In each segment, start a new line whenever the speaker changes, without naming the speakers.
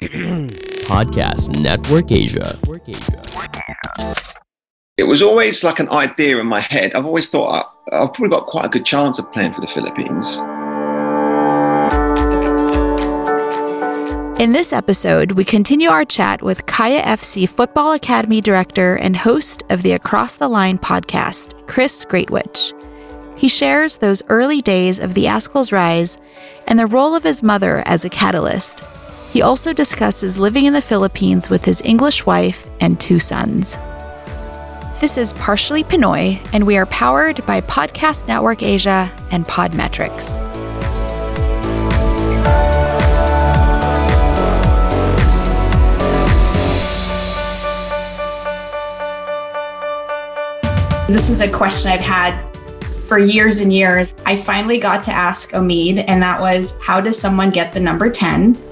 Podcast Network Asia.
It was always like an idea in my head. I've always thought I, I've probably got quite a good chance of playing for the Philippines.
In this episode, we continue our chat with Kaya FC Football Academy director and host of the Across the Line podcast, Chris Greatwich. He shares those early days of the Azkals rise and the role of his mother as a catalyst. He also discusses living in the Philippines with his English wife and two sons. This is Partially Pinoy, and we are powered by Podcast Network Asia and Podmetrics. This is a question I've had for years and years. I finally got to ask Omid, and that was how does someone get the number 10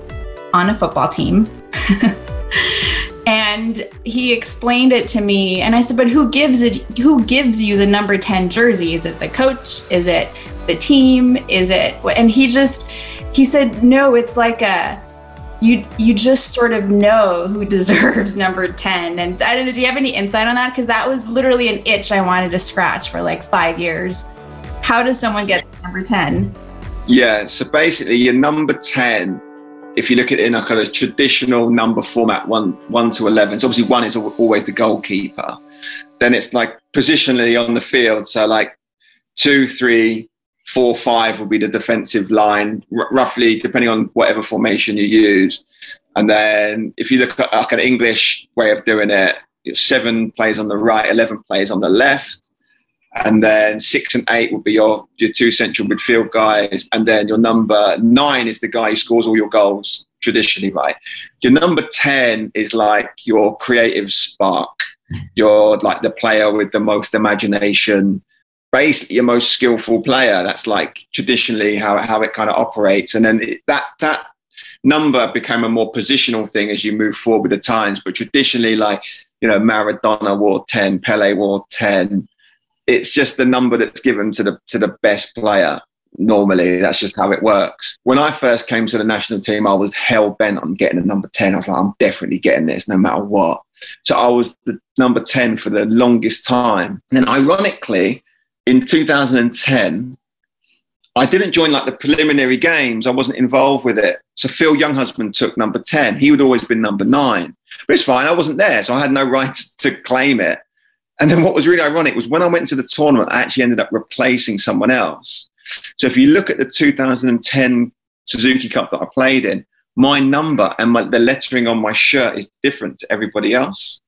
on a football team? and he explained it to me and I said, "But who gives it who gives you the number 10 jersey? Is it the coach? Is it the team? Is it and he just he said, "No, it's like a you you just sort of know who deserves number 10 and i don't know do you have any insight on that because that was literally an itch i wanted to scratch for like five years how does someone get number 10
yeah so basically your number 10 if you look at it in a kind of traditional number format 1 1 to 11 so obviously 1 is always the goalkeeper then it's like positionally on the field so like two three four five will be the defensive line, r- roughly depending on whatever formation you use. And then if you look at like an English way of doing it, seven plays on the right, eleven plays on the left. And then six and eight would be your, your two central midfield guys. And then your number nine is the guy who scores all your goals traditionally, right? Your number 10 is like your creative spark. You're like the player with the most imagination, basically your most skillful player. That's like traditionally how, how it kind of operates. And then it, that that number became a more positional thing as you move forward the times. But traditionally, like you know, Maradona wore ten, Pele wore ten. It's just the number that's given to the to the best player. Normally, that's just how it works. When I first came to the national team, I was hell bent on getting a number ten. I was like, I'm definitely getting this, no matter what. So I was the number ten for the longest time. And then, ironically, in 2010, I didn't join like the preliminary games. I wasn't involved with it. So Phil Younghusband took number 10. He would always been number nine. But it's fine. I wasn't there. So I had no right to claim it. And then what was really ironic was when I went to the tournament, I actually ended up replacing someone else. So if you look at the 2010 Suzuki Cup that I played in, my number and my, the lettering on my shirt is different to everybody else.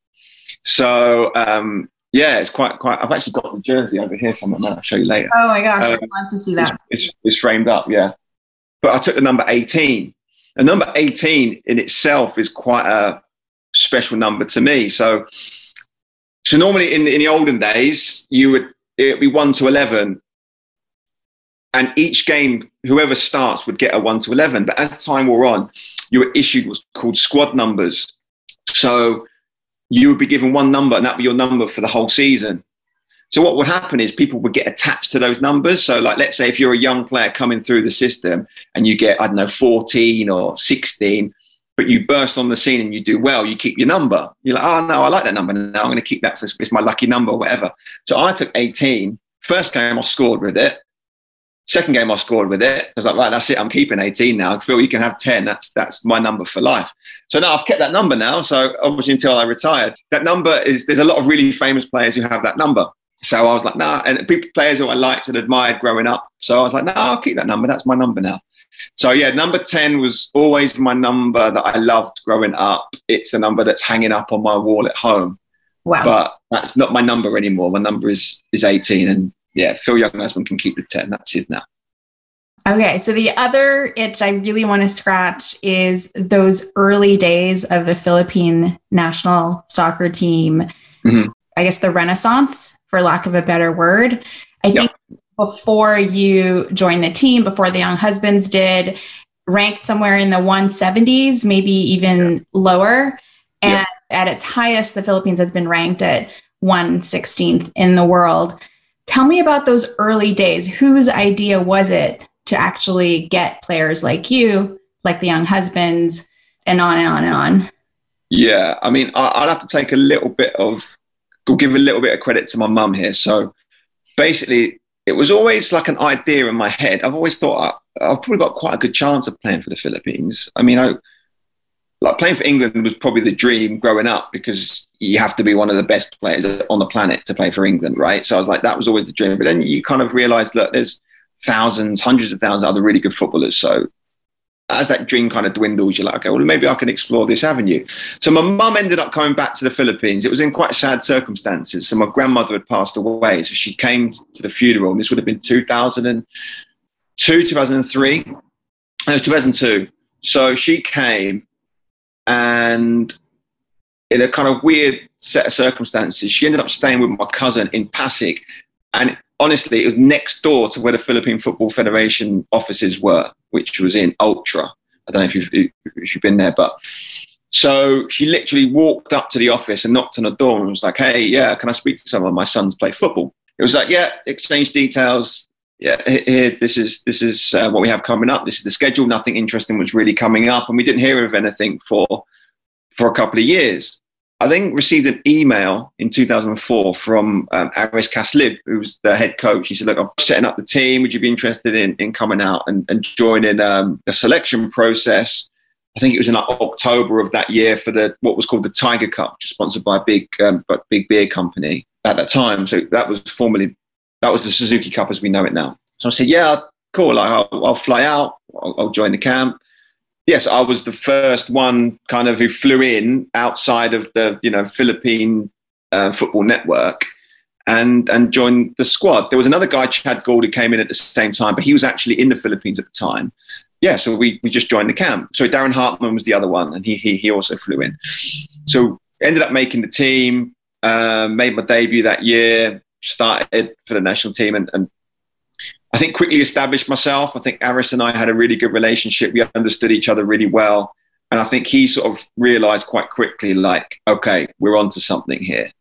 So um, yeah, it's quite quite. I've actually got the jersey over here somewhere. That I'll show you later.
Oh my gosh, um, I'd love to see that.
It's, it's, it's, framed up, yeah. But I took the number eighteen. And number eighteen in itself is quite a special number to me. So, so normally in in the olden days, you would it'd be one to eleven, and each game, whoever starts would get a one to eleven. But as time wore on, you were issued what's called squad numbers. So you would be given one number and that'd be your number for the whole season. So what would happen is people would get attached to those numbers. So like let's say if you're a young player coming through the system and you get, I don't know, 14 or 16, but you burst on the scene and you do well, you keep your number. You're like, oh no, I like that number now. I'm going to keep that for it's my lucky number or whatever. So I took 18. First game I scored with it. Second game I scored with it. I was like, right, that's it. I'm keeping 18 now. Phil, you can have 10. That's that's my number for life. So now I've kept that number now. So obviously until I retired, that number is there's a lot of really famous players who have that number. So I was like, nah, and people, players who I liked and admired growing up. So I was like, no, nah, I'll keep that number. That's my number now. So yeah, number 10 was always my number that I loved growing up. It's a number that's hanging up on my wall at home.
Wow.
But that's not my number anymore. My number is is 18 and yeah, Phil Younghusband can keep the 10. That's his now.
Okay, so the other itch I really want to scratch is those early days of the Philippine national soccer team. Mm-hmm. I guess the renaissance, for lack of a better word. I yep. think before you joined the team, before the Younghusbands did, ranked somewhere in the 170s, maybe even yep. lower. And yep. at its highest, the Philippines has been ranked at 116th in the world. Tell me about those early days. Whose idea was it to actually get players like you, like the Younghusbands, and on and on and on.
Yeah, I mean, I, will have to take a little bit of, give a little bit of credit to my mum here. So basically, it was always like an idea in my head. I've always thought uh, I, have probably got quite a good chance of playing for the Philippines. I mean, I like playing for England was probably the dream growing up because you have to be one of the best players on the planet to play for England, right? So I was like, that was always the dream. But then you kind of realize that there's thousands, hundreds of thousands of other really good footballers. So as that dream kind of dwindles, you're like, okay, well, maybe I can explore this avenue. So my mum ended up coming back to the Philippines. It was in quite sad circumstances. So my grandmother had passed away. So she came to the funeral, and this would have been 2002, 2003. It was 2002. So she came, and in a kind of weird set of circumstances, she ended up staying with my cousin in Pasig. And honestly, it was next door to where the Philippine Football Federation offices were, which was in Ultra. I don't know if you've, if you've been there, but so she literally walked up to the office and knocked on the door and was like, "Hey, yeah, can I speak to someone? My sons play football." It was like, "Yeah, exchange details. Yeah, here, this is this is uh, what we have coming up. This is the schedule. Nothing interesting was really coming up, and we didn't hear of anything for for a couple of years. I then received an email in 2004 from um, Aris Caslib, who was the head coach. He said, Look, I'm setting up the team. Would you be interested in, in coming out and, and joining um, the selection process? I think it was in October of that year for the what was called the Tiger Cup, which is sponsored by a big, um, big beer company at that time. So that was formerly, that was the Suzuki Cup as we know it now. So I said, Yeah, cool. I'll, I'll fly out, I'll, I'll join the camp yes, I was the first one kind of who flew in outside of the you know Philippine uh, football network and and joined the squad. There was another guy, Chad Gould, who came in at the same time, but he was actually in the Philippines at the time. Yeah, so we, we just joined the camp. So Darren Hartman was the other one, and he he, he also flew in. So ended up making the team, uh, made my debut that year, started for the national team, and, and I think quickly established myself. I think Aris and I had a really good relationship. We understood each other really well. And I think he sort of realized quite quickly, like, okay, we're onto something here.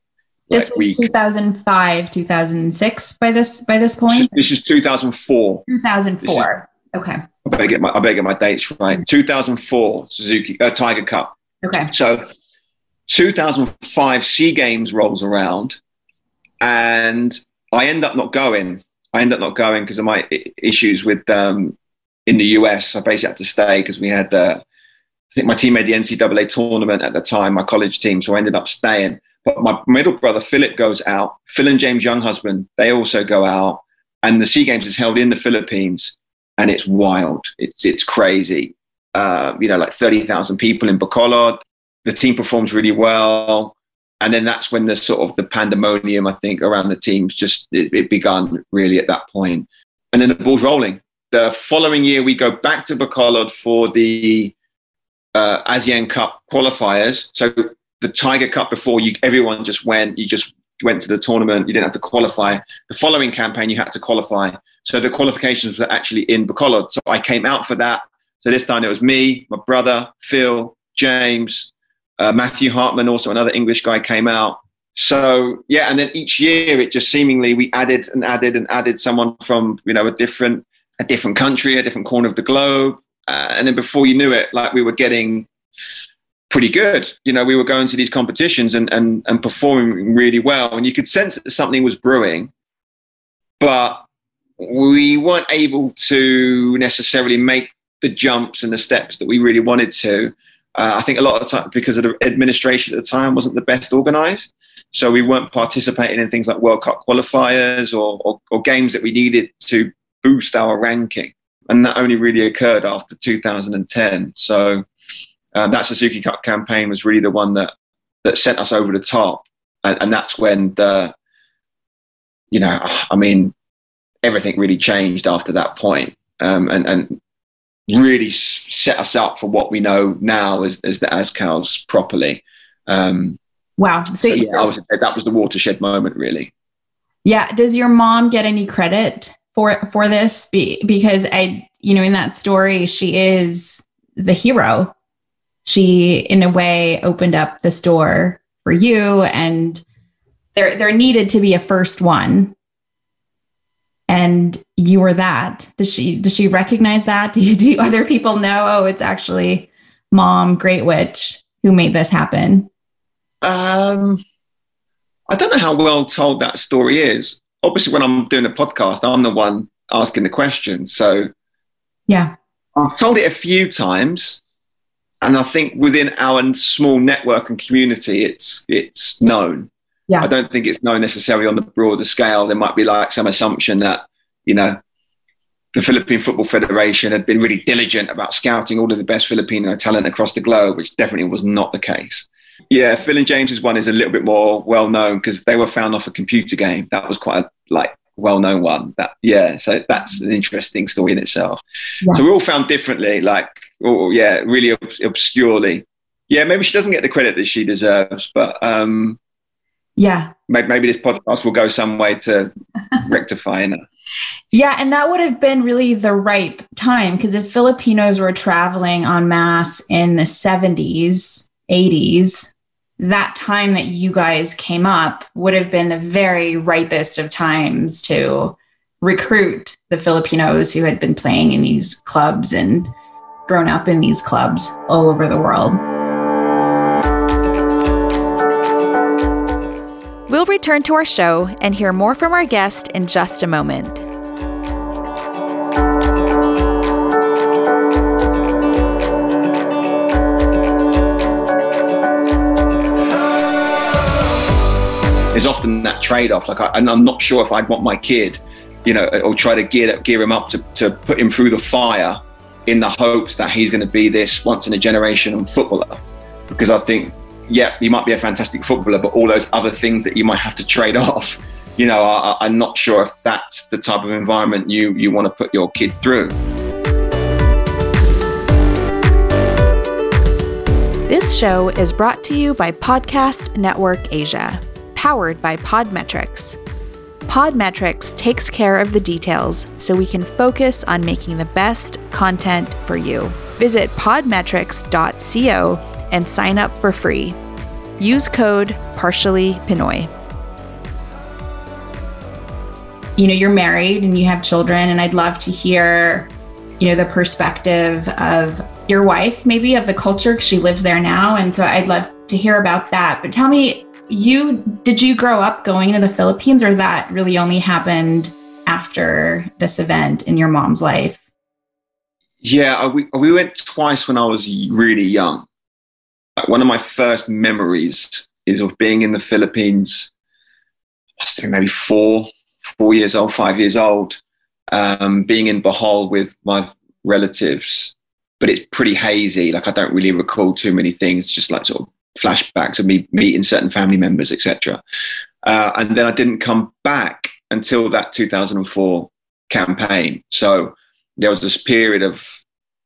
This like was 2005, 2006 by this by this point.
This is 2004.
2004. Is, okay. I
better get my I better get my dates right. 2004 Suzuki uh, Tiger Cup.
Okay.
So 2005 Sea Games rolls around, and I end up not going I ended up not going because of my issues with um, in the US. I basically had to stay because we had, uh, I think my team made the NCAA tournament at the time, my college team, so I ended up staying. But my middle brother Philip goes out. Phil and James Younghusband they also go out, and the Sea Games is held in the Philippines, and it's wild. It's it's crazy. Uh, you know, like thirty thousand people in Bacolod. The team performs really well and then that's when the sort of the pandemonium I think around the teams just it, it begun really at that point. And then the ball's rolling. The following year we go back to Bacolod for the uh, ASEAN Cup qualifiers. So the Tiger Cup before you everyone just went, you just went to the tournament, you didn't have to qualify. The following campaign you had to qualify. So the qualifications were actually in Bacolod. So I came out for that. So this time it was me, my brother, Phil, James, uh, Matthew Hartman, also another English guy, came out. So yeah, and then each year it just seemingly we added and added and added someone from you know a different a different country, a different corner of the globe, uh, and then before you knew it, like we were getting pretty good. You know, we were going to these competitions and and and performing really well, and you could sense that something was brewing, but we weren't able to necessarily make the jumps and the steps that we really wanted to. Uh, I think a lot of time, because of the administration at the time wasn't the best organized. So we weren't participating in things like World Cup qualifiers or, or, or games that we needed to boost our ranking. And that only really occurred after 2010. So uh, that Suzuki Cup campaign was really the one that, that sent us over the top. And, and that's when the, you know, I mean, everything really changed after that point. Um, and, and really set us up for what we know now as, as the Azkals properly. Um,
wow.
So, so yeah, so, I was, that was the watershed moment, really.
Yeah. Does your mom get any credit for for this? Be, because I, you know, in that story, she is the hero. She, in a way, opened up the store for you, and there there needed to be a first one and you were that does she does she recognize that do, you, do other people know oh it's actually mom, Greatwich, who made this happen?
Um, I don't know how well told that story is. Obviously, when I'm doing a podcast, I'm the one asking the question. So,
yeah,
I've told it a few times, and I think within our small network and community, it's it's known.
Yeah.
I don't think it's known necessarily on the broader scale. There might be like some assumption that you know the Philippine Football Federation had been really diligent about scouting all of the best Filipino talent across the globe, which definitely was not the case. Yeah, Phil and James's one is a little bit more well known because they were found off a computer game. That was quite a like well known one. That yeah, so that's an interesting story in itself. Yeah. So we're all found differently, like oh, yeah, really ob- obscurely. Yeah, maybe she doesn't get the credit that she deserves, but um,
yeah,
maybe, maybe this podcast will go some way to rectifying it.
Yeah, and that would have been really the ripe time because if Filipinos were traveling en masse in the 70s, 80s, that time that you guys came up would have been the very ripest of times to recruit the Filipinos who had been playing in these clubs and grown up in these clubs all over the world.
We'll return to our show and hear more from our guest in just a moment.
there's often that trade-off. Like, I, and I'm not sure if I'd want my kid, you know, or try to gear gear him up to to put him through the fire in the hopes that he's going to be this once in a generation footballer. Because I think, yeah, he might be a fantastic footballer, but all those other things that you might have to trade off, you know, I, I'm not sure if that's the type of environment you you want to put your kid through.
This show is brought to you by Podcast Network Asia powered by Podmetrics. Podmetrics takes care of the details so we can focus on making the best content for you. Visit podmetrics.co and sign up for free. Use code partially Pinoy.
You know, you're married and you have children, and I'd love to hear, you know, the perspective of your wife, maybe of the culture, because she lives there now. And so I'd love to hear about that. But tell me you did you grow up going to the Philippines or that really only happened after this event in your mom's life?
Yeah, uh, we, we went twice when I was really young. One of my first memories is of being in the Philippines, I been maybe four, four years old, five years old, um, being in Bohol with my relatives. But it's pretty hazy. Like I don't really recall too many things, just like sort of flashbacks of me meeting certain family members, etc. Uh, and then I didn't come back until that 2004 campaign. So there was this period of,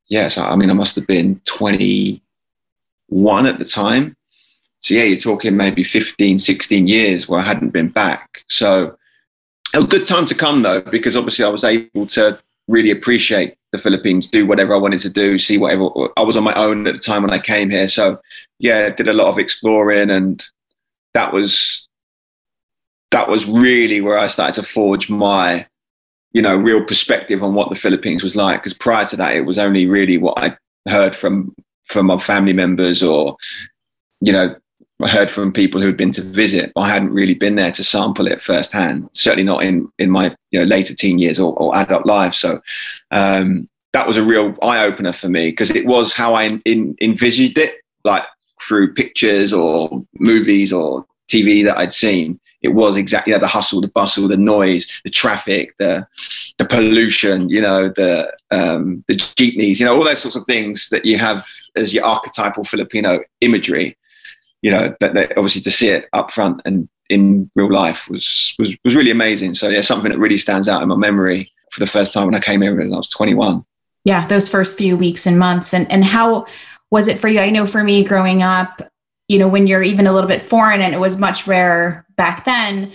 yes, I mean, I must have been 21 at the time. So yeah, you're talking maybe 15, 16 years where I hadn't been back. So a good time to come though, because obviously I was able to really appreciate the Philippines, do whatever I wanted to do, see whatever. I was on my own at the time when I came here, so yeah, did a lot of exploring, and that was that was really where I started to forge my, you know, real perspective on what the Philippines was like. Because prior to that, it was only really what I heard from from my family members or, you know, I heard from people who had been to visit. I hadn't really been there to sample it firsthand. Certainly not in in my you know later teen years or, or adult life. So um, that was a real eye opener for me because it was how I in, envisaged it, like through pictures or movies or TV that I'd seen. It was exactly you know, the hustle, the bustle, the noise, the traffic, the the pollution, you know, the um, the jeepneys, you know, all those sorts of things that you have as your archetypal Filipino imagery you know, that, obviously to see it up front and in real life was was was really amazing. So yeah, something that really stands out in my memory for the first time when I came here when I was 21.
Yeah, those first few weeks and months, and and how was it for you? I know for me growing up, you know, when you're even a little bit foreign, and it was much rarer back then.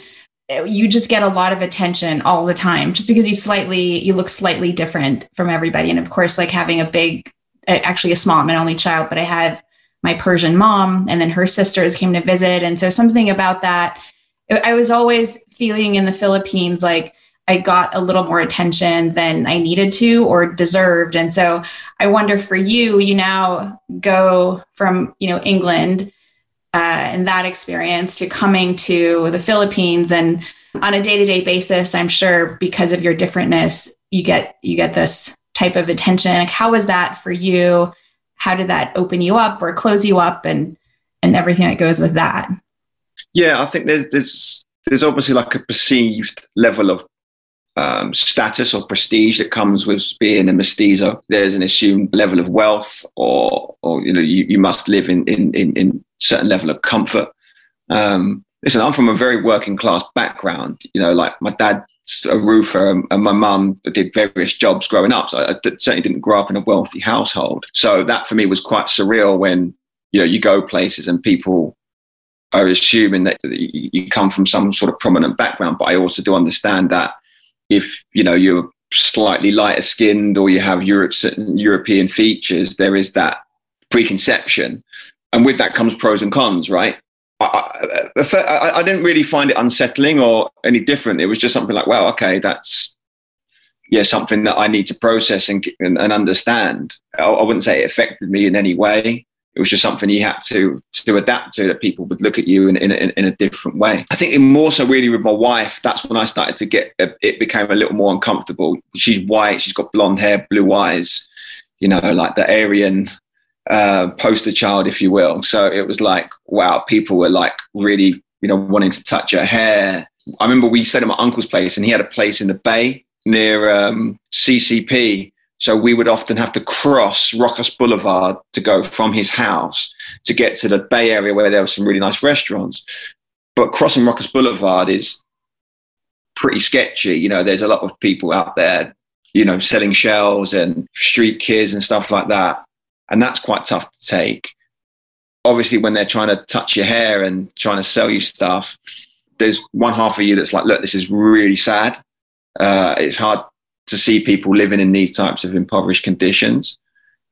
You just get a lot of attention all the time, just because you slightly you look slightly different from everybody, and of course, like having a big, actually a small, I'm an only child, but I have my Persian mom, and then her sisters came to visit. And so something about that, I was always feeling in the Philippines like I got a little more attention than I needed to or deserved. And so I wonder for you, you now go from, you know, England uh, and that experience to coming to the Philippines and on a day-to-day basis, I'm sure because of your differentness, you get you get this type of attention. Like how was that for you? How did that open you up or close you up and and everything that goes with that?
Yeah, I think there's there's there's obviously like a perceived level of um, status or prestige that comes with being a mestizo. There's an assumed level of wealth, or or you know you, you must live in in in, in certain level of comfort. Um, listen, I'm from a very working class background. You know, like my dad's a roofer and, um, and my mum did various jobs growing up. So I certainly didn't grow up in a wealthy household. So that for me was quite surreal when you know you go places and people are assuming that you come from some sort of prominent background. But I also do understand that if you know you're slightly lighter skinned or you have Europe, European features, there is that preconception, and with that comes pros and cons, right? I, I, I, didn't really find it unsettling or any different. It was just something like, well, okay, that's yeah, something that I need to process and and, and understand. I, I, wouldn't say it affected me in any way it was just something you had to to adapt to that people would look at you in, in, in a different way i think more so really with my wife that's when i started to get it became a little more uncomfortable she's white she's got blonde hair blue eyes you know like the aryan uh, poster child if you will so it was like wow people were like really you know wanting to touch her hair i remember we stayed at my uncle's place and he had a place in the bay near um, ccp so we would often have to cross Roxas Boulevard to go from his house to get to the Bay Area where there were some really nice restaurants. But crossing Roxas Boulevard is pretty sketchy. You know, there's a lot of people out there, you know, selling shells and street kids and stuff like that. And that's quite tough to take. Obviously, when they're trying to touch your hair and trying to sell you stuff, there's one half of you that's like, look, this is really sad. Uh, it's hard to see people living in these types of impoverished conditions,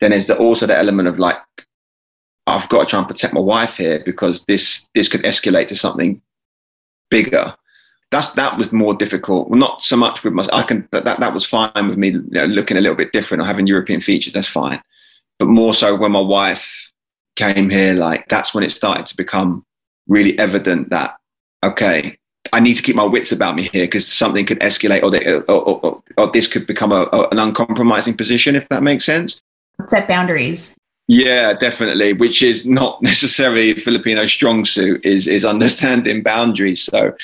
then there's the, also the element of like, I've got to try and protect my wife here because this this could escalate to something bigger. That's that was more difficult. Well, not so much with my. I can that that, that was fine with me you know, looking a little bit different or having European features. That's fine, but more so when my wife came here, like that's when it started to become really evident that okay, I need to keep my wits about me here because something could escalate or, they, or, or, or, this could become a, an uncompromising position, if that makes sense.
Set boundaries.
Yeah, definitely. Which is not necessarily Filipino strong suit is is understanding boundaries. So,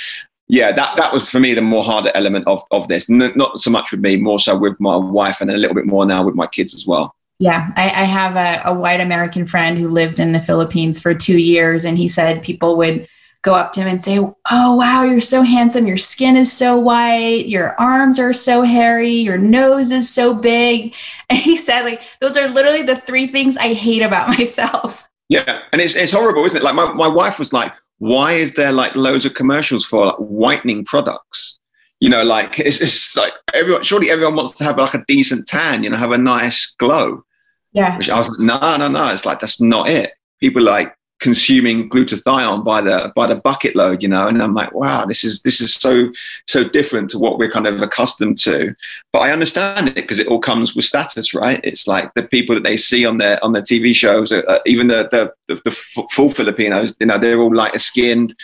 yeah, that that was for me the more harder element of of this. N- not so much with me, more so with my wife, and a little bit more now with my kids as well.
Yeah, I, I have a, a white American friend who lived in the Philippines for two years, and he said people would go up to him and say, Oh, wow, you're so handsome. Your skin is so white. Your arms are so hairy. Your nose is so big. And he said, like, those are literally the three things I hate about myself.
Yeah. And it's, it's horrible, isn't it? Like, my, my wife was like, Why is there like loads of commercials for like whitening products? You know, like, it's, it's like everyone, surely everyone wants to have like a decent tan, you know, have a nice glow.
Yeah.
Which I was like, No, no, no. It's like, that's not it. People like, consuming glutathione by the by the bucket load, you know, and I'm like, wow, this is this is so so different to what we're kind of accustomed to. But I understand it because it all comes with status, right? It's like the people that they see on their on their TV shows, uh, even the, the the, the full Filipinos, you know, they're all lighter skinned,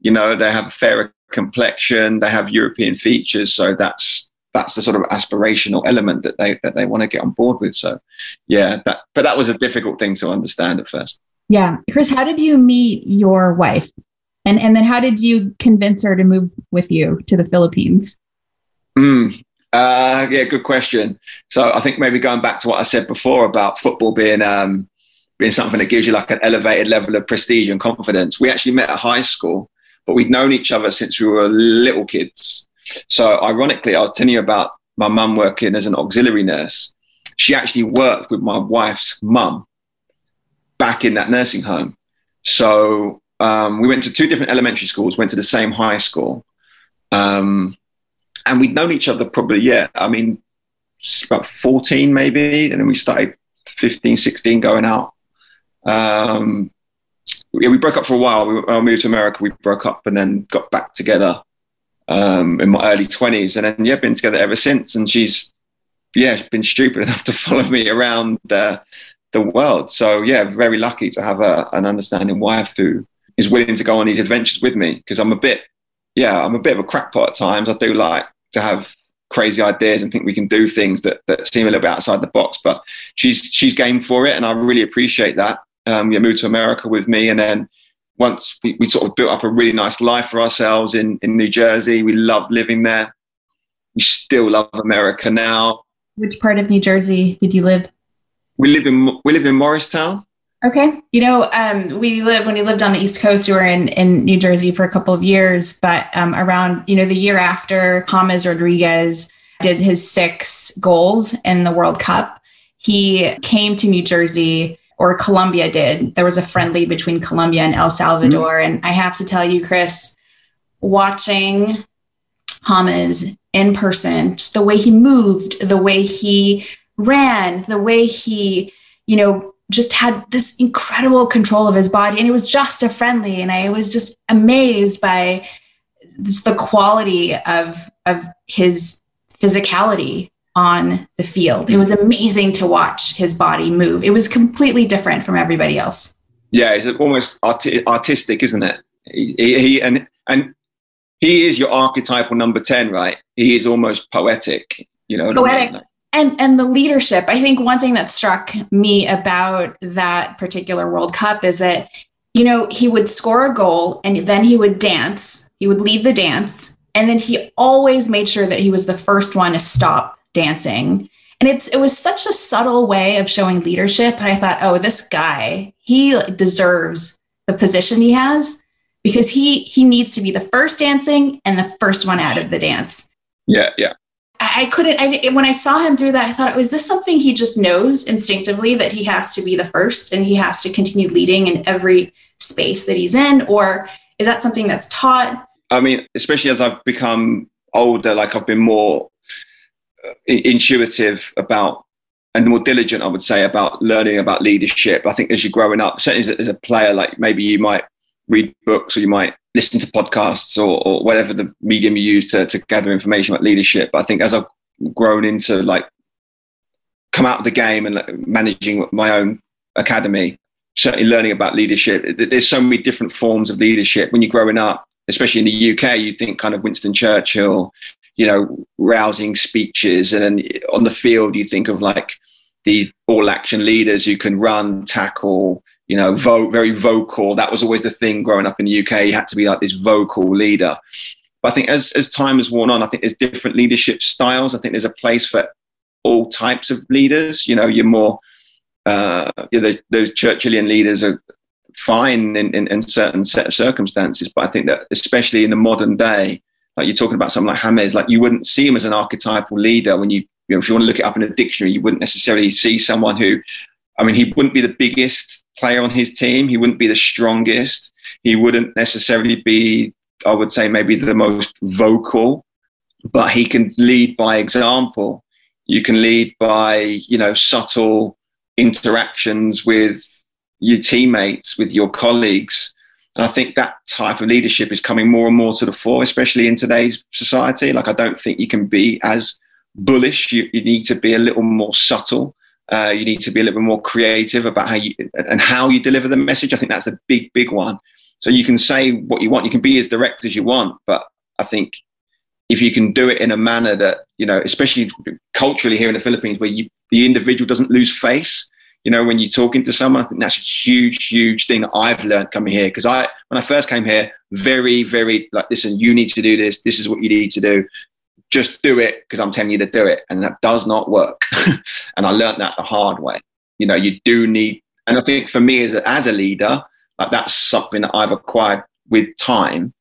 you know, they have a fairer complexion, they have European features, so that's that's the sort of aspirational element that they that they want to get on board with. So, yeah, that but that was a difficult thing to understand at first.
Yeah. Chris, how did you meet your wife? And and then how did you convince her to move with you to the Philippines?
Mm, uh, yeah, good question. So I think maybe going back to what I said before about football being um, being something that gives you like an elevated level of prestige and confidence. We actually met at high school, but we'd known each other since we were little kids. So ironically, I was telling you about my mum working as an auxiliary nurse. She actually worked with my wife's mum back in that nursing home. So um, we went to two different elementary schools, went to the same high school. Um, and we'd known each other probably, yeah, I mean, about 14 maybe. And then we started 15, 16 going out. Um, yeah, we broke up for a while. We, I moved to America. We broke up and then got back together um, in my early 20s. And then, yeah, been together ever since. And she's, yeah, been stupid enough to follow me around the, the world. So, yeah, very lucky to have a, an understanding wife who is willing to go on these adventures with me because I'm a bit, yeah, I'm a bit of a crackpot at times. I do like to have crazy ideas and think we can do things that, that seem a little bit outside the box. But she's she's game for it, and I really appreciate that. Um, yeah, moved to America with me, and then once we, we sort of built up a really nice life for ourselves in, in New Jersey. We loved living there. We still love America now.
Which part of New Jersey did you live?
We live in we live in Morristown.
Okay. You know, um, we lived when we lived on the East Coast, we were in, in New Jersey for a couple of years, but um, around, you know, the year after James Rodriguez did his six goals in the World Cup, he came to New Jersey or Colombia did. There was a friendly between Colombia and El Salvador. Mm-hmm. And I have to tell you, Chris, watching James in person, just the way he moved, the way he ran, the way he, you know, just had this incredible control of his body. And it was just a friendly. And I was just amazed by the quality of, of his physicality on the field. It was amazing to watch his body move. It was completely different from everybody else.
Yeah, it's almost art- artistic, isn't it? He, he, and and he is your archetypal number ten, right? He is almost poetic. You know,
poetic. And and the leadership. I think one thing that struck me about that particular World Cup is that you know he would score a goal and then he would dance. He would lead the dance, and then he always made sure that he was the first one to stop dancing. And it's it was such a subtle way of showing leadership. And I thought, oh, this guy, he deserves the position he has because he he needs to be the first dancing and the first one out of the dance.
Yeah, yeah.
I, I couldn't. I when I saw him do that, I thought, it was this something he just knows instinctively that he has to be the first and he has to continue leading in every space that he's in, or is that something that's taught?
I mean, especially as I've become older, like I've been more Uh, intuitive about and more diligent, I would say, about learning about leadership. I think as you're growing up, certainly as a player, like maybe you might read books or you might listen to podcasts or, or whatever the medium you use to, to gather information about leadership. But I think as I've grown into like come out of the game and managing my own academy, certainly learning about leadership, there's so many different forms of leadership. When you're growing up, especially in the UK, you think kind of Winston Churchill, you know, rousing speeches. And then on the field, you think of like these all action leaders who can run, tackle, you know, vo- very vocal. That was always the thing growing up in the UK. You had to be like this vocal leader. But I think as, as time has worn on, I think there's different leadership styles. I think there's a place for all types of leaders. You know, you're more, uh, you know, those, those Churchillian leaders are fine in, in, in certain set of circumstances. But I think that especially in the modern day, like you're talking about something like James, like you wouldn't see him as an archetypal leader when you, you know, if you want to look it up in a dictionary, you wouldn't necessarily see someone who, I mean, he wouldn't be the biggest player on his team. He wouldn't be the strongest. He wouldn't necessarily be, I would say, maybe the most vocal, but he can lead by example. You can lead by, you know, subtle interactions with your teammates, with your colleagues. And I think that type of leadership is coming more and more to the fore, especially in today's society. Like, I don't think you can be as bullish. You, you need to be a little more subtle. Uh, you need to be a little bit more creative about how you and how you deliver the message. I think that's the big, big one. So you can say what you want. You can be as direct as you want, but I think if you can do it in a manner that you know, especially culturally here in the Philippines, where you, the individual doesn't lose face, you know, when you're talking to someone, I think that's a huge, huge thing that I've learned coming here. Because I, when I first came here, very, very like, listen, you need to do this. This is what you need to do. Just do it because I'm telling you to do it, and that does not work. and I learned that the hard way. You know, you do need, and I think for me as a, as a leader, like that's something that I've acquired with time,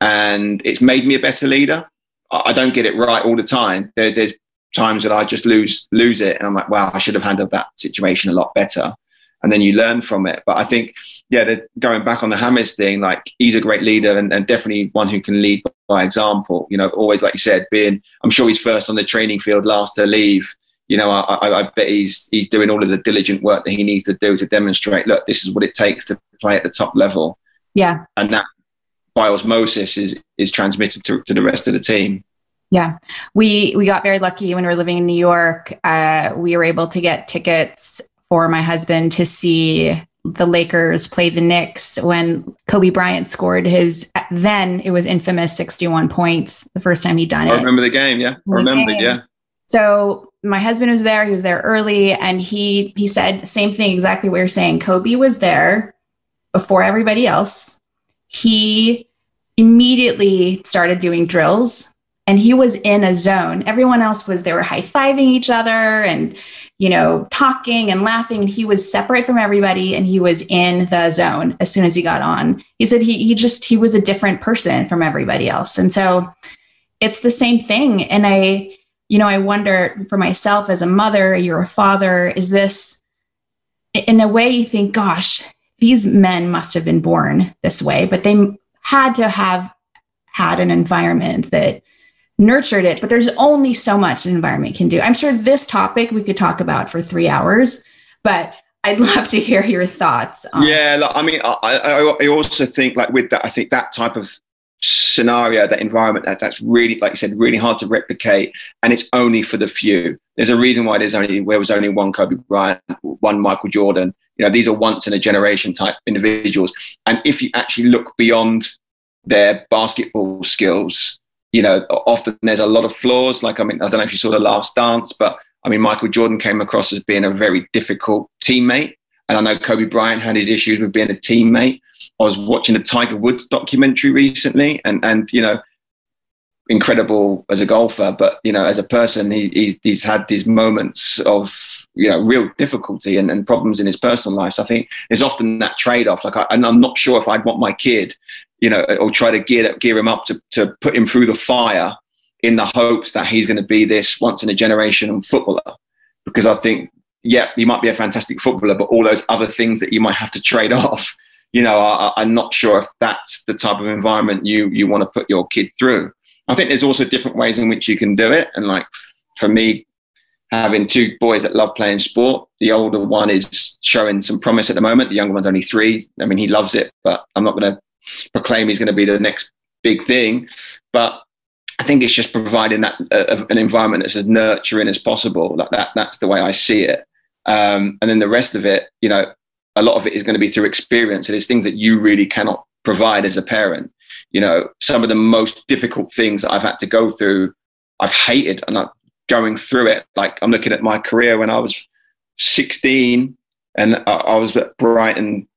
and it's made me a better leader. I, I don't get it right all the time. There, there's times that I just lose lose it, and I'm like, wow, I should have handled that situation a lot better. And then you learn from it. But I think, yeah, the, going back on the James thing, like he's a great leader and, and definitely one who can lead by example. You know, always like you said, being I'm sure he's first on the training field, last to leave. You know, I, I, I bet he's he's doing all of the diligent work that he needs to do to demonstrate. Look, this is what it takes to play at the top level.
Yeah,
and that by osmosis is is transmitted to, to the rest of the team.
Yeah, we we got very lucky when we were living in New York. Uh, we were able to get tickets for my husband to see the Lakers play the Knicks when Kobe Bryant scored his then it was infamous 61 points the first time he'd done it.
I remember the game, yeah. I remember, game. yeah.
So my husband was there, he was there early and he he said same thing exactly what you're saying. Kobe was there before everybody else. He immediately started doing drills and he was in a zone. Everyone else was they were high-fiving each other and you know, talking and laughing. He was separate from everybody and he was in the zone as soon as he got on. He said he, he just, he was a different person from everybody else. And so it's the same thing. And I, you know, I wonder for myself as a mother, you're a father, is this in a way you think, gosh, these men must have been born this way, but they had to have had an environment that nurtured it, but there's only so much an environment can do. I'm sure this topic we could talk about for three hours, but I'd love to hear your thoughts.
On- yeah, like, I mean, I, I, I also think like with that, I think that type of scenario, that environment, that, that's really, like you said, really hard to replicate, and it's only for the few. There's a reason why there's only there was only one Kobe Bryant, one Michael Jordan. You know, these are once in a generation type individuals, and if you actually look beyond their basketball skills you know, often there's a lot of flaws. Like, I mean, I don't know if you saw the last dance, but I mean, Michael Jordan came across as being a very difficult teammate. And I know Kobe Bryant had his issues with being a teammate. I was watching the Tiger Woods documentary recently, and, and you know, incredible as a golfer, but, you know, as a person, he, he's, he's had these moments of, you know, real difficulty and, and problems in his personal life. So I think there's often that trade off. Like, I, and I'm not sure if I'd want my kid you know, or try to gear gear him up to to put him through the fire in the hopes that he's going to be this once in a generation footballer. Because I think, yeah, he might be a fantastic footballer, but all those other things that you might have to trade off, you know, I, I'm not sure if that's the type of environment you you want to put your kid through. I think there's also different ways in which you can do it, and like for me, having two boys that love playing sport. The older one is showing some promise at the moment. The younger one's only three. I mean, he loves it, but I'm not going to proclaim he's going to be the next big thing. But I think it's just providing that uh, an environment that's as nurturing as possible. Like that, that's the way I see it. Um, and then the rest of it, you know, a lot of it is going to be through experience. It is things that you really cannot provide as a parent. You know, some of the most difficult things that I've had to go through, I've hated, and I'm going through it. Like I'm looking at my career when I was 16, and I was at Brighton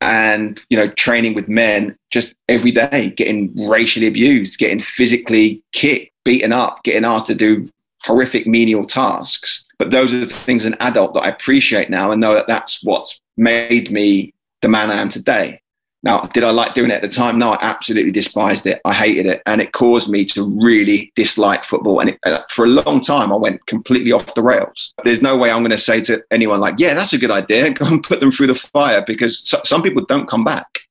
and you know training with men just every day getting racially abused getting physically kicked beaten up getting asked to do horrific menial tasks. But those are the things an adult that i appreciate now and know that that's what's made me the man i am today now, did I like doing it at the time? No, I absolutely despised it. I hated it. And it caused me to really dislike football. And it, uh, for a long time, I went completely off the rails. There's no way I'm going to say to anyone, like, yeah, that's a good idea. Go and put them through the fire because so, some people don't come back.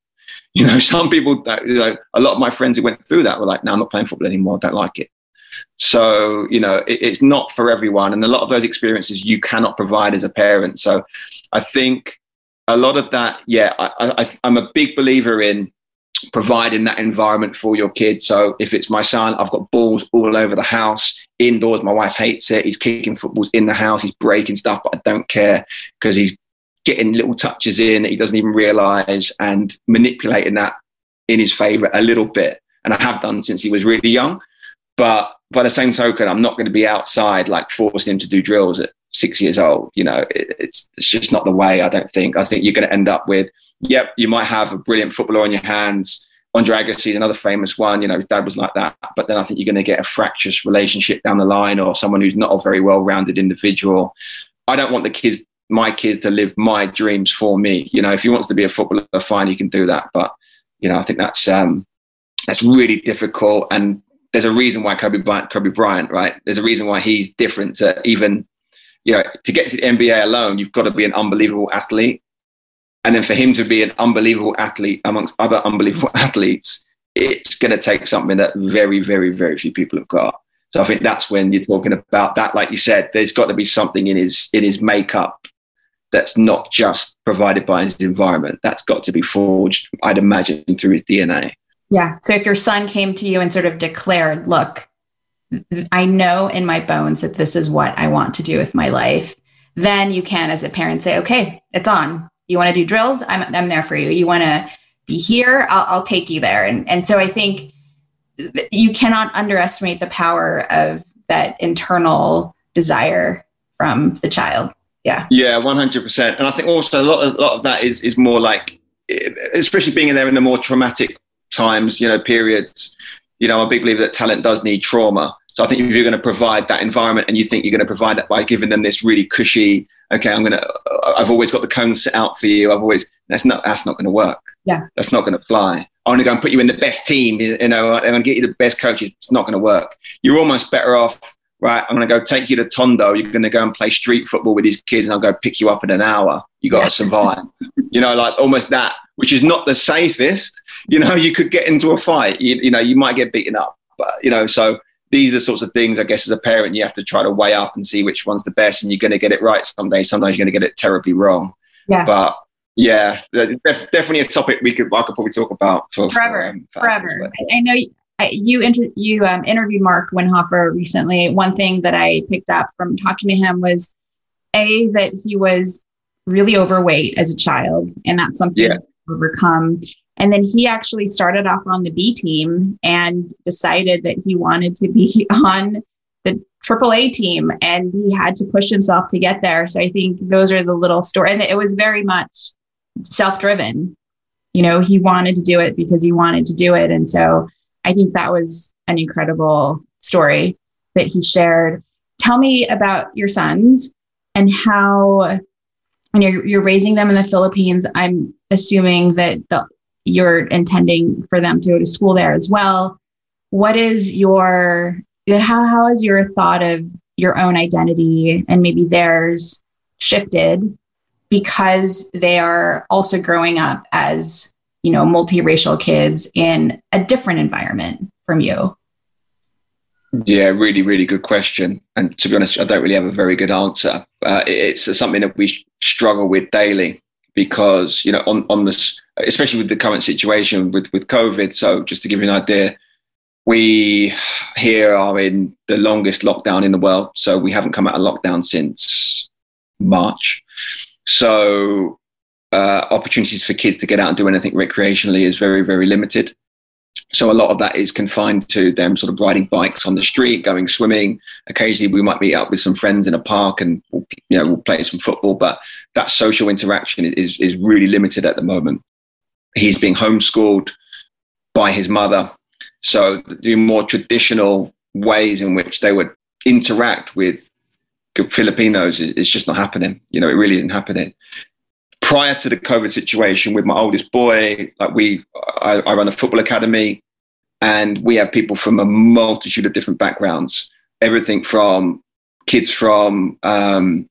You know, some people, you know, a lot of my friends who went through that were like, no, I'm not playing football anymore. I don't like it. So, you know, it, it's not for everyone. And a lot of those experiences you cannot provide as a parent. So I think a lot of that, yeah, I, I, I'm a big believer in providing that environment for your kids. So if it's my son, I've got balls all over the house, indoors. My wife hates it. He's kicking footballs in the house. He's breaking stuff, but I don't care because he's getting little touches in that he doesn't even realize and manipulating that in his favor a little bit. And I have done since he was really young. But by the same token, I'm not going to be outside like forcing him to do drills at six years old. You know, it, it's it's just not the way. I don't think. I think you're going to end up with, yep, you might have a brilliant footballer on your hands. Andre Agassi is another famous one. You know, his dad was like that. But then I think you're going to get a fractious relationship down the line, or someone who's not a very well-rounded individual. I don't want the kids, my kids, to live my dreams for me. You know, if he wants to be a footballer, fine, he can do that. But you know, I think that's um, that's really difficult. And there's a reason why Kobe Bryant, Kobe Bryant, right? There's a reason why he's different to even you know, to get to the NBA alone, you've got to be an unbelievable athlete. And then for him to be an unbelievable athlete amongst other unbelievable athletes, it's going to take something that very, very, very few people have got. So I think that's when you're talking about that. Like you said, there's got to be something in his in his makeup that's not just provided by his environment. That's got to be forged, I'd imagine, through his DNA.
Yeah. So if your son came to you and sort of declared, look, I know in my bones that this is what I want to do with my life, then you can, as a parent, say, okay, it's on. You want to do drills? I'm, I'm there for you. You want to be here? I'll, I'll take you there. And, and so I think you cannot underestimate the power of that internal desire from the child. Yeah.
Yeah, 100%. And I think also a lot of, a lot of that is, is more like, especially being in there in the more traumatic times, you know, periods, you know, I'm a big believer that talent does need trauma. So I think if you're going to provide that environment and you think you're going to provide that by giving them this really cushy, okay, I'm going to, uh, I've always got the cone set out for you. I've always, that's not, that's not going to work.
Yeah.
That's not going to fly. I want to go and put you in the best team, you know, I'm going to get you the best coaches. It's not going to work. You're almost better off right, I'm going to go take you to Tondo. You're going to go and play street football with these kids, and I'll go pick you up in an hour. You got to survive. you know, like almost that, which is not the safest. You know, you could get into a fight. You, you know, you might get beaten up, but you know, so these are the sorts of things I guess as a parent you have to try to weigh up and see which one's the best, and you're going to get it right someday. Sometimes you're going to get it terribly wrong.
Yeah.
But yeah, def- definitely a topic we could I could probably talk about for
forever. For, um, forever. I know you inter- you um, interviewed Mark Winhofer recently. One thing that I picked up from talking to him was a that he was really overweight as a child, and that's something yeah. Overcome. And then he actually started off on the B team and decided that he wanted to be on the AAA team, and he had to push himself to get there. So I think those are the little story, and it was very much self-driven. You know, he wanted to do it because he wanted to do it, and so I think that was an incredible story that he shared. Tell me about your sons and how when you're, you're raising them in the Philippines. I'm assuming that the, you're intending for them to go to school there as well. What is your how how has your thought of your own identity and maybe theirs shifted because they are also growing up as you know, multiracial kids in a different environment from you?
Yeah, really, really good question. And to be honest, I don't really have a very good answer. Uh, it's something that we struggle with daily because, you know, on, on this, especially with the current situation with, with COVID. So just to give you an idea, we here are in the longest lockdown in the world. So we haven't come out of lockdown since March. So uh, opportunities for kids to get out and do anything recreationally is very, very limited. So a lot of that is confined to them sort of riding bikes on the street, going swimming. Occasionally, we might meet up with some friends in a park and you know we'll play some football. But that social interaction is is really limited at the moment. He's being homeschooled by his mother, so the more traditional ways in which they would interact with Filipinos is, is just not happening. You know, it really isn't happening prior to the COVID situation with my oldest boy, like we, I, I, run a football academy, and we have people from a multitude of different backgrounds. Everything from kids from um,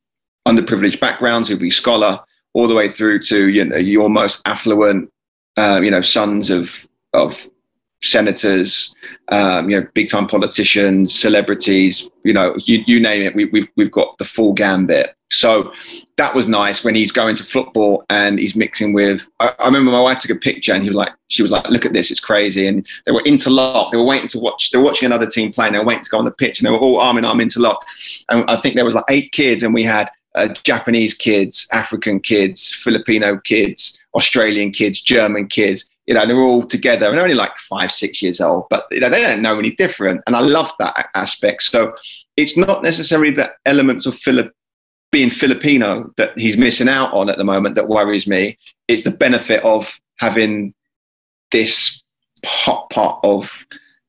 underprivileged backgrounds who be scholar, all the way through to you know your most affluent, uh, you know, sons of of senators, um, you know, big time politicians, celebrities, you know, you, you name it. We, we've we've got the full gambit. So that was nice when he's going to football and he's mixing with. I, I, remember my wife took a picture and he was like, she was like, look at this, it's crazy. And they were interlocked. They were waiting to watch. They were watching another team play. And they were waiting to go on the pitch, and they were all arm in arm interlocked. And I think there was like eight kids, and we had uh, Japanese kids, African kids, Filipino kids, Australian kids, German kids. You know, they're all together and they're only like five, six years old, but you know, they don't know any different. And I love that aspect. So it's not necessarily the elements of Philip being Filipino that he's missing out on at the moment that worries me. It's the benefit of having this hot pot of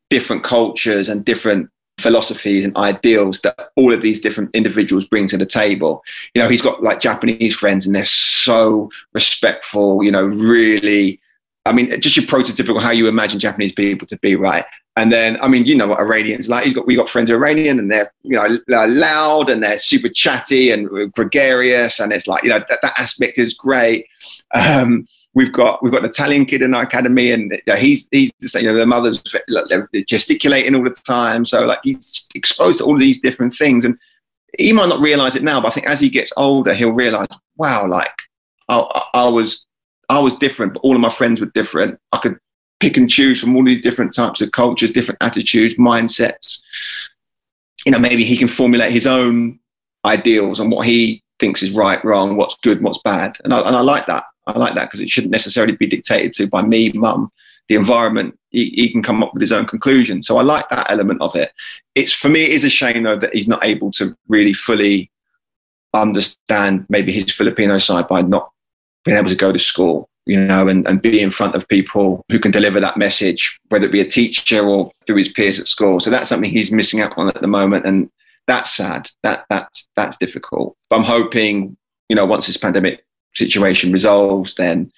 different cultures and different philosophies and ideals that all of these different individuals bring to the table. You know, he's got like Japanese friends and they're so respectful, you know, really I mean, just your prototypical how you imagine Japanese people to be, right? And then, I mean, you know what Iranians like. He's got we got friends who Iranian, and they're you know loud and they're super chatty and gregarious, and it's like you know that, that aspect is great. Um, we've got we've got an Italian kid in our academy, and you know, he's he's you know the mother's gesticulating all the time, so like he's exposed to all these different things, and he might not realize it now, but I think as he gets older, he'll realize wow, like I, I was I was different, but all of my friends were different. I could pick and choose from all these different types of cultures, different attitudes, mindsets. You know, maybe he can formulate his own ideals on what he thinks is right, wrong, what's good, what's bad. And I, and I like that. I like that because it shouldn't necessarily be dictated to by me, mum, the environment. He, he, can come up with his own conclusion. So I like that element of it. It's for me, it is a shame though that he's not able to really fully understand maybe his Filipino side by not being able to go to school, you know, and, and be in front of people who can deliver that message, whether it be a teacher or through his peers at school. So that's something he's missing out on at the moment. And that's sad. That that's that's difficult. But I'm hoping, you know, once this pandemic situation resolves, then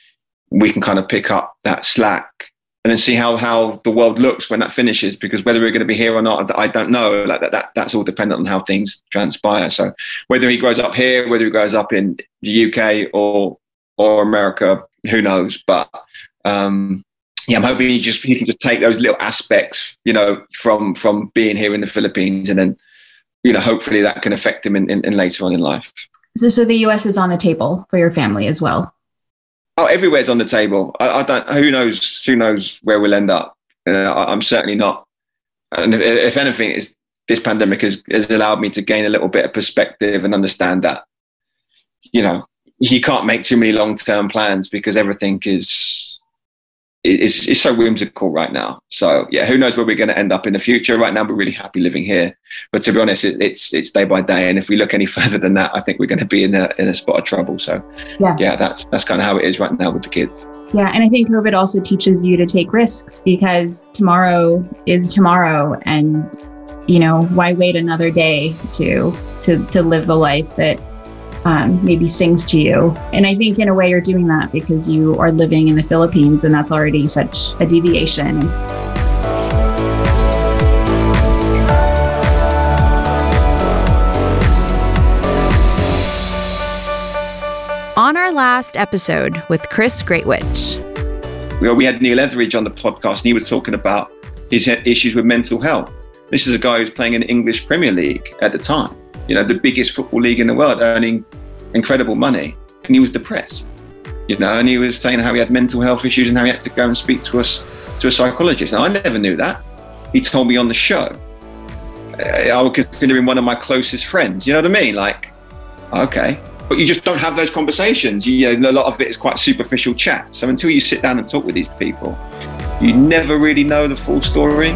we can kind of pick up that slack and then see how how the world looks when that finishes. Because whether we're going to be here or not, I don't know. Like that, that that's all dependent on how things transpire. So whether he grows up here, whether he grows up in the UK or or America, who knows? But um, yeah, I'm hoping you just he can just take those little aspects, you know, from from being here in the Philippines, and then you know, hopefully that can affect him in, in, in later on in life.
So, so the US is on the table for your family as well.
Oh, everywhere's on the table. I, I don't. Who knows? Who knows where we'll end up? Uh, I, am certainly not. And if, if anything, is this pandemic has, has allowed me to gain a little bit of perspective and understand that, you know, you can't make too many long term plans because everything is is is so whimsical right now. So yeah, who knows where we're going to end up in the future? Right now, we're really happy living here, but to be honest, it, it's it's day by day. And if we look any further than that, I think we're going to be in a in a spot of trouble. So yeah, yeah, that's that's kind of how it is right now with the kids.
Yeah, and I think COVID also teaches you to take risks because tomorrow is tomorrow, and you know why wait another day to to to live the life that um, maybe sings to you. And I think in a way you're doing that because you are living in the Philippines and that's already such a deviation.
On our last episode with Chris Greatwich.
We had Neil Etheridge on the podcast and he was talking about his issues with mental health. This is a guy who's playing in the English Premier League at the time you know, the biggest football league in the world, earning incredible money. And he was depressed, you know, and he was saying how he had mental health issues and how he had to go and speak to us to a psychologist. And I never knew that. He told me on the show. Uh, I would consider him one of my closest friends. You know what I mean? Like, okay. But you just don't have those conversations. You, know, a lot of it is quite superficial chat. So until you sit down and talk with these people, you never really know the full story.